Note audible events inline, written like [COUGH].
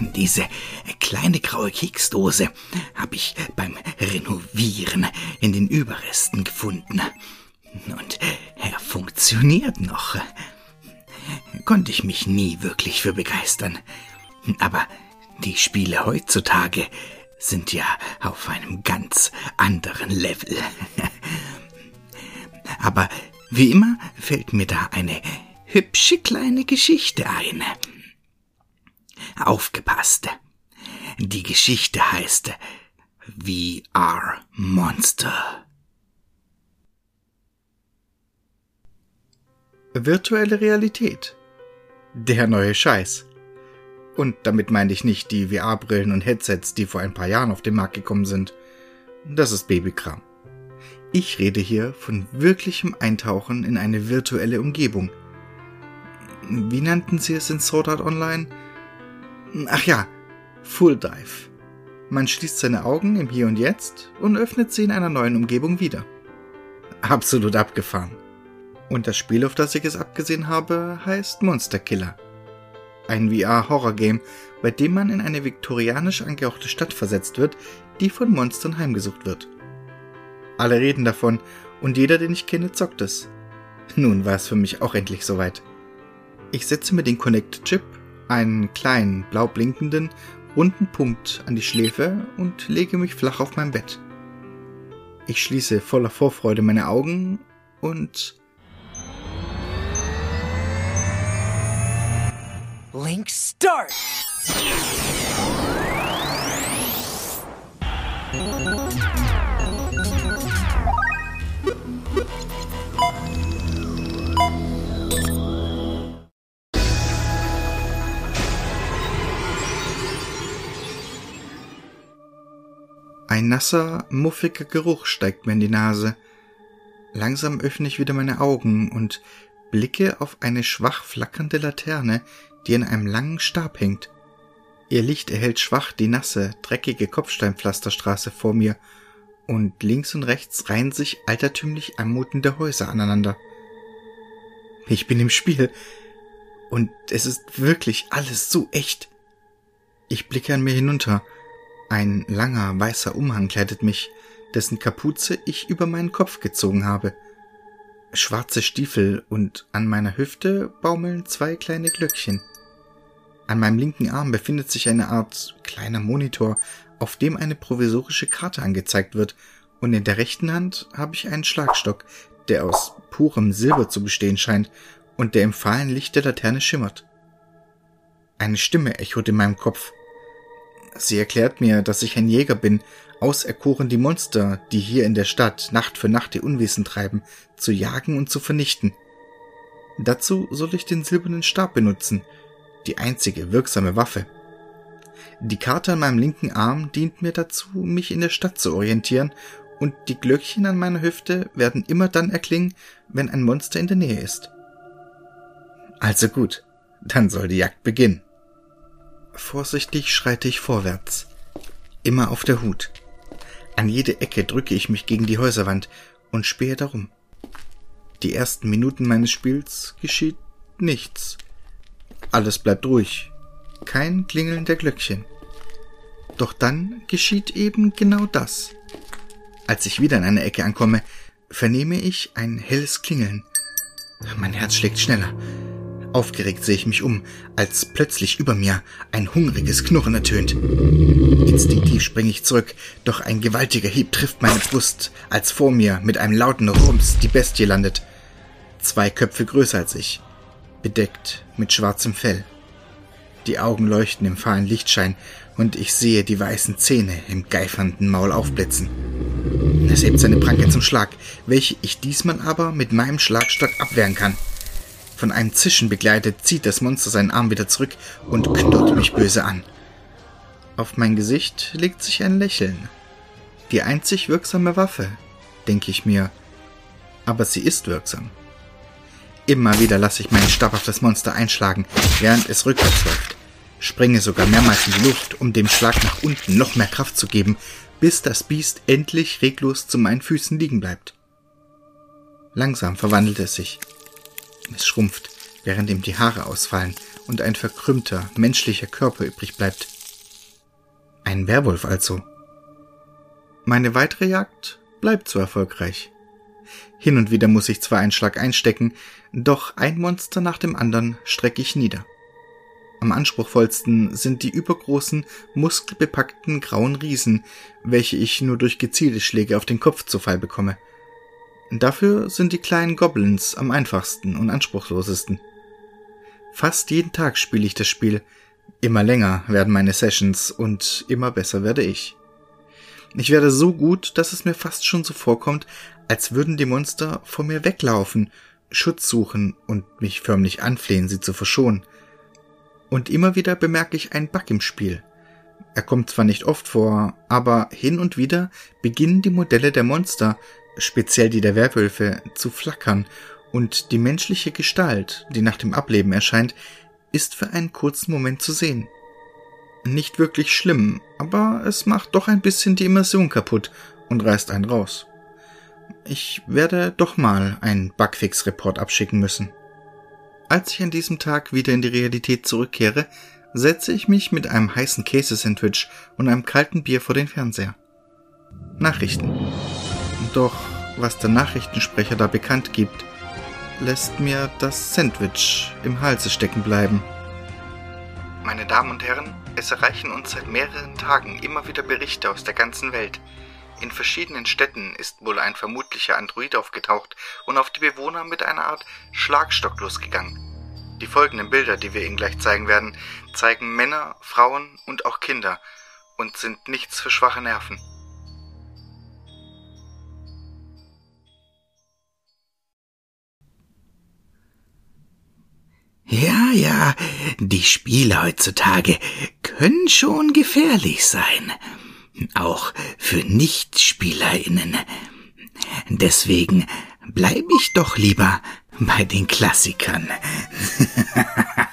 Diese kleine graue Keksdose habe ich beim Renovieren in den Überresten gefunden. Und er funktioniert noch. Konnte ich mich nie wirklich für begeistern. Aber die Spiele heutzutage sind ja auf einem ganz anderen Level. Aber wie immer fällt mir da eine hübsche kleine Geschichte ein. Aufgepasst. Die Geschichte heißt VR Monster. Virtuelle Realität. Der neue Scheiß. Und damit meine ich nicht die VR-Brillen und Headsets, die vor ein paar Jahren auf den Markt gekommen sind. Das ist Babykram. Ich rede hier von wirklichem Eintauchen in eine virtuelle Umgebung. Wie nannten sie es in Sword Art Online? Ach ja, Full Dive. Man schließt seine Augen im Hier und Jetzt und öffnet sie in einer neuen Umgebung wieder. Absolut abgefahren. Und das Spiel, auf das ich es abgesehen habe, heißt Monster Killer. Ein VR-Horror-Game, bei dem man in eine viktorianisch angehauchte Stadt versetzt wird, die von Monstern heimgesucht wird. Alle reden davon und jeder, den ich kenne, zockt es. Nun war es für mich auch endlich soweit. Ich setze mir den Connect-Chip, einen kleinen, blau blinkenden, runden Punkt an die Schläfe und lege mich flach auf mein Bett. Ich schließe voller Vorfreude meine Augen und Link start! Nasser, muffiger Geruch steigt mir in die Nase. Langsam öffne ich wieder meine Augen und blicke auf eine schwach flackernde Laterne, die an einem langen Stab hängt. Ihr Licht erhellt schwach die nasse, dreckige Kopfsteinpflasterstraße vor mir, und links und rechts reihen sich altertümlich anmutende Häuser aneinander. Ich bin im Spiel, und es ist wirklich alles so echt. Ich blicke an mir hinunter. Ein langer, weißer Umhang kleidet mich, dessen Kapuze ich über meinen Kopf gezogen habe. Schwarze Stiefel und an meiner Hüfte baumeln zwei kleine Glöckchen. An meinem linken Arm befindet sich eine Art kleiner Monitor, auf dem eine provisorische Karte angezeigt wird, und in der rechten Hand habe ich einen Schlagstock, der aus purem Silber zu bestehen scheint und der im fahlen Licht der Laterne schimmert. Eine Stimme echot in meinem Kopf. Sie erklärt mir, dass ich ein Jäger bin, auserkoren die Monster, die hier in der Stadt Nacht für Nacht ihr Unwesen treiben, zu jagen und zu vernichten. Dazu soll ich den silbernen Stab benutzen, die einzige wirksame Waffe. Die Karte an meinem linken Arm dient mir dazu, mich in der Stadt zu orientieren, und die Glöckchen an meiner Hüfte werden immer dann erklingen, wenn ein Monster in der Nähe ist. Also gut, dann soll die Jagd beginnen. Vorsichtig schreite ich vorwärts, immer auf der Hut. An jede Ecke drücke ich mich gegen die Häuserwand und spähe darum. Die ersten Minuten meines Spiels geschieht nichts. Alles bleibt ruhig. Kein Klingeln der Glöckchen. Doch dann geschieht eben genau das. Als ich wieder in einer Ecke ankomme, vernehme ich ein helles Klingeln. Mein Herz schlägt schneller. Aufgeregt sehe ich mich um, als plötzlich über mir ein hungriges Knurren ertönt. Instinktiv springe ich zurück, doch ein gewaltiger Hieb trifft meine Brust, als vor mir mit einem lauten Rums die Bestie landet. Zwei Köpfe größer als ich, bedeckt mit schwarzem Fell. Die Augen leuchten im fahlen Lichtschein und ich sehe die weißen Zähne im geifernden Maul aufblitzen. Es hebt seine Pranke zum Schlag, welche ich diesmal aber mit meinem Schlagstock abwehren kann. Von einem Zischen begleitet zieht das Monster seinen Arm wieder zurück und knurrt mich böse an. Auf mein Gesicht legt sich ein Lächeln. Die einzig wirksame Waffe, denke ich mir. Aber sie ist wirksam. Immer wieder lasse ich meinen Stab auf das Monster einschlagen, während es rückwärts läuft. Springe sogar mehrmals in die Luft, um dem Schlag nach unten noch mehr Kraft zu geben, bis das Biest endlich reglos zu meinen Füßen liegen bleibt. Langsam verwandelt es sich. Es schrumpft, während ihm die Haare ausfallen und ein verkrümmter, menschlicher Körper übrig bleibt. Ein Werwolf also. Meine weitere Jagd bleibt so erfolgreich. Hin und wieder muss ich zwar einen Schlag einstecken, doch ein Monster nach dem anderen strecke ich nieder. Am anspruchsvollsten sind die übergroßen, muskelbepackten grauen Riesen, welche ich nur durch gezielte Schläge auf den Kopf zu Fall bekomme. Dafür sind die kleinen Goblins am einfachsten und anspruchslosesten. Fast jeden Tag spiele ich das Spiel. Immer länger werden meine Sessions und immer besser werde ich. Ich werde so gut, dass es mir fast schon so vorkommt, als würden die Monster vor mir weglaufen, Schutz suchen und mich förmlich anflehen, sie zu verschonen. Und immer wieder bemerke ich einen Bug im Spiel. Er kommt zwar nicht oft vor, aber hin und wieder beginnen die Modelle der Monster, speziell die der Werwölfe, zu flackern und die menschliche Gestalt, die nach dem Ableben erscheint, ist für einen kurzen Moment zu sehen. Nicht wirklich schlimm, aber es macht doch ein bisschen die Immersion kaputt und reißt einen raus. Ich werde doch mal einen Bugfix-Report abschicken müssen. Als ich an diesem Tag wieder in die Realität zurückkehre, setze ich mich mit einem heißen Käsesandwich und einem kalten Bier vor den Fernseher. Nachrichten. Doch was der Nachrichtensprecher da bekannt gibt, lässt mir das Sandwich im Halse stecken bleiben. Meine Damen und Herren, es erreichen uns seit mehreren Tagen immer wieder Berichte aus der ganzen Welt. In verschiedenen Städten ist wohl ein vermutlicher Android aufgetaucht und auf die Bewohner mit einer Art Schlagstock losgegangen. Die folgenden Bilder, die wir Ihnen gleich zeigen werden, zeigen Männer, Frauen und auch Kinder und sind nichts für schwache Nerven. Ja, die Spiele heutzutage können schon gefährlich sein. Auch für Nichtspielerinnen. Deswegen bleibe ich doch lieber bei den Klassikern. [LAUGHS]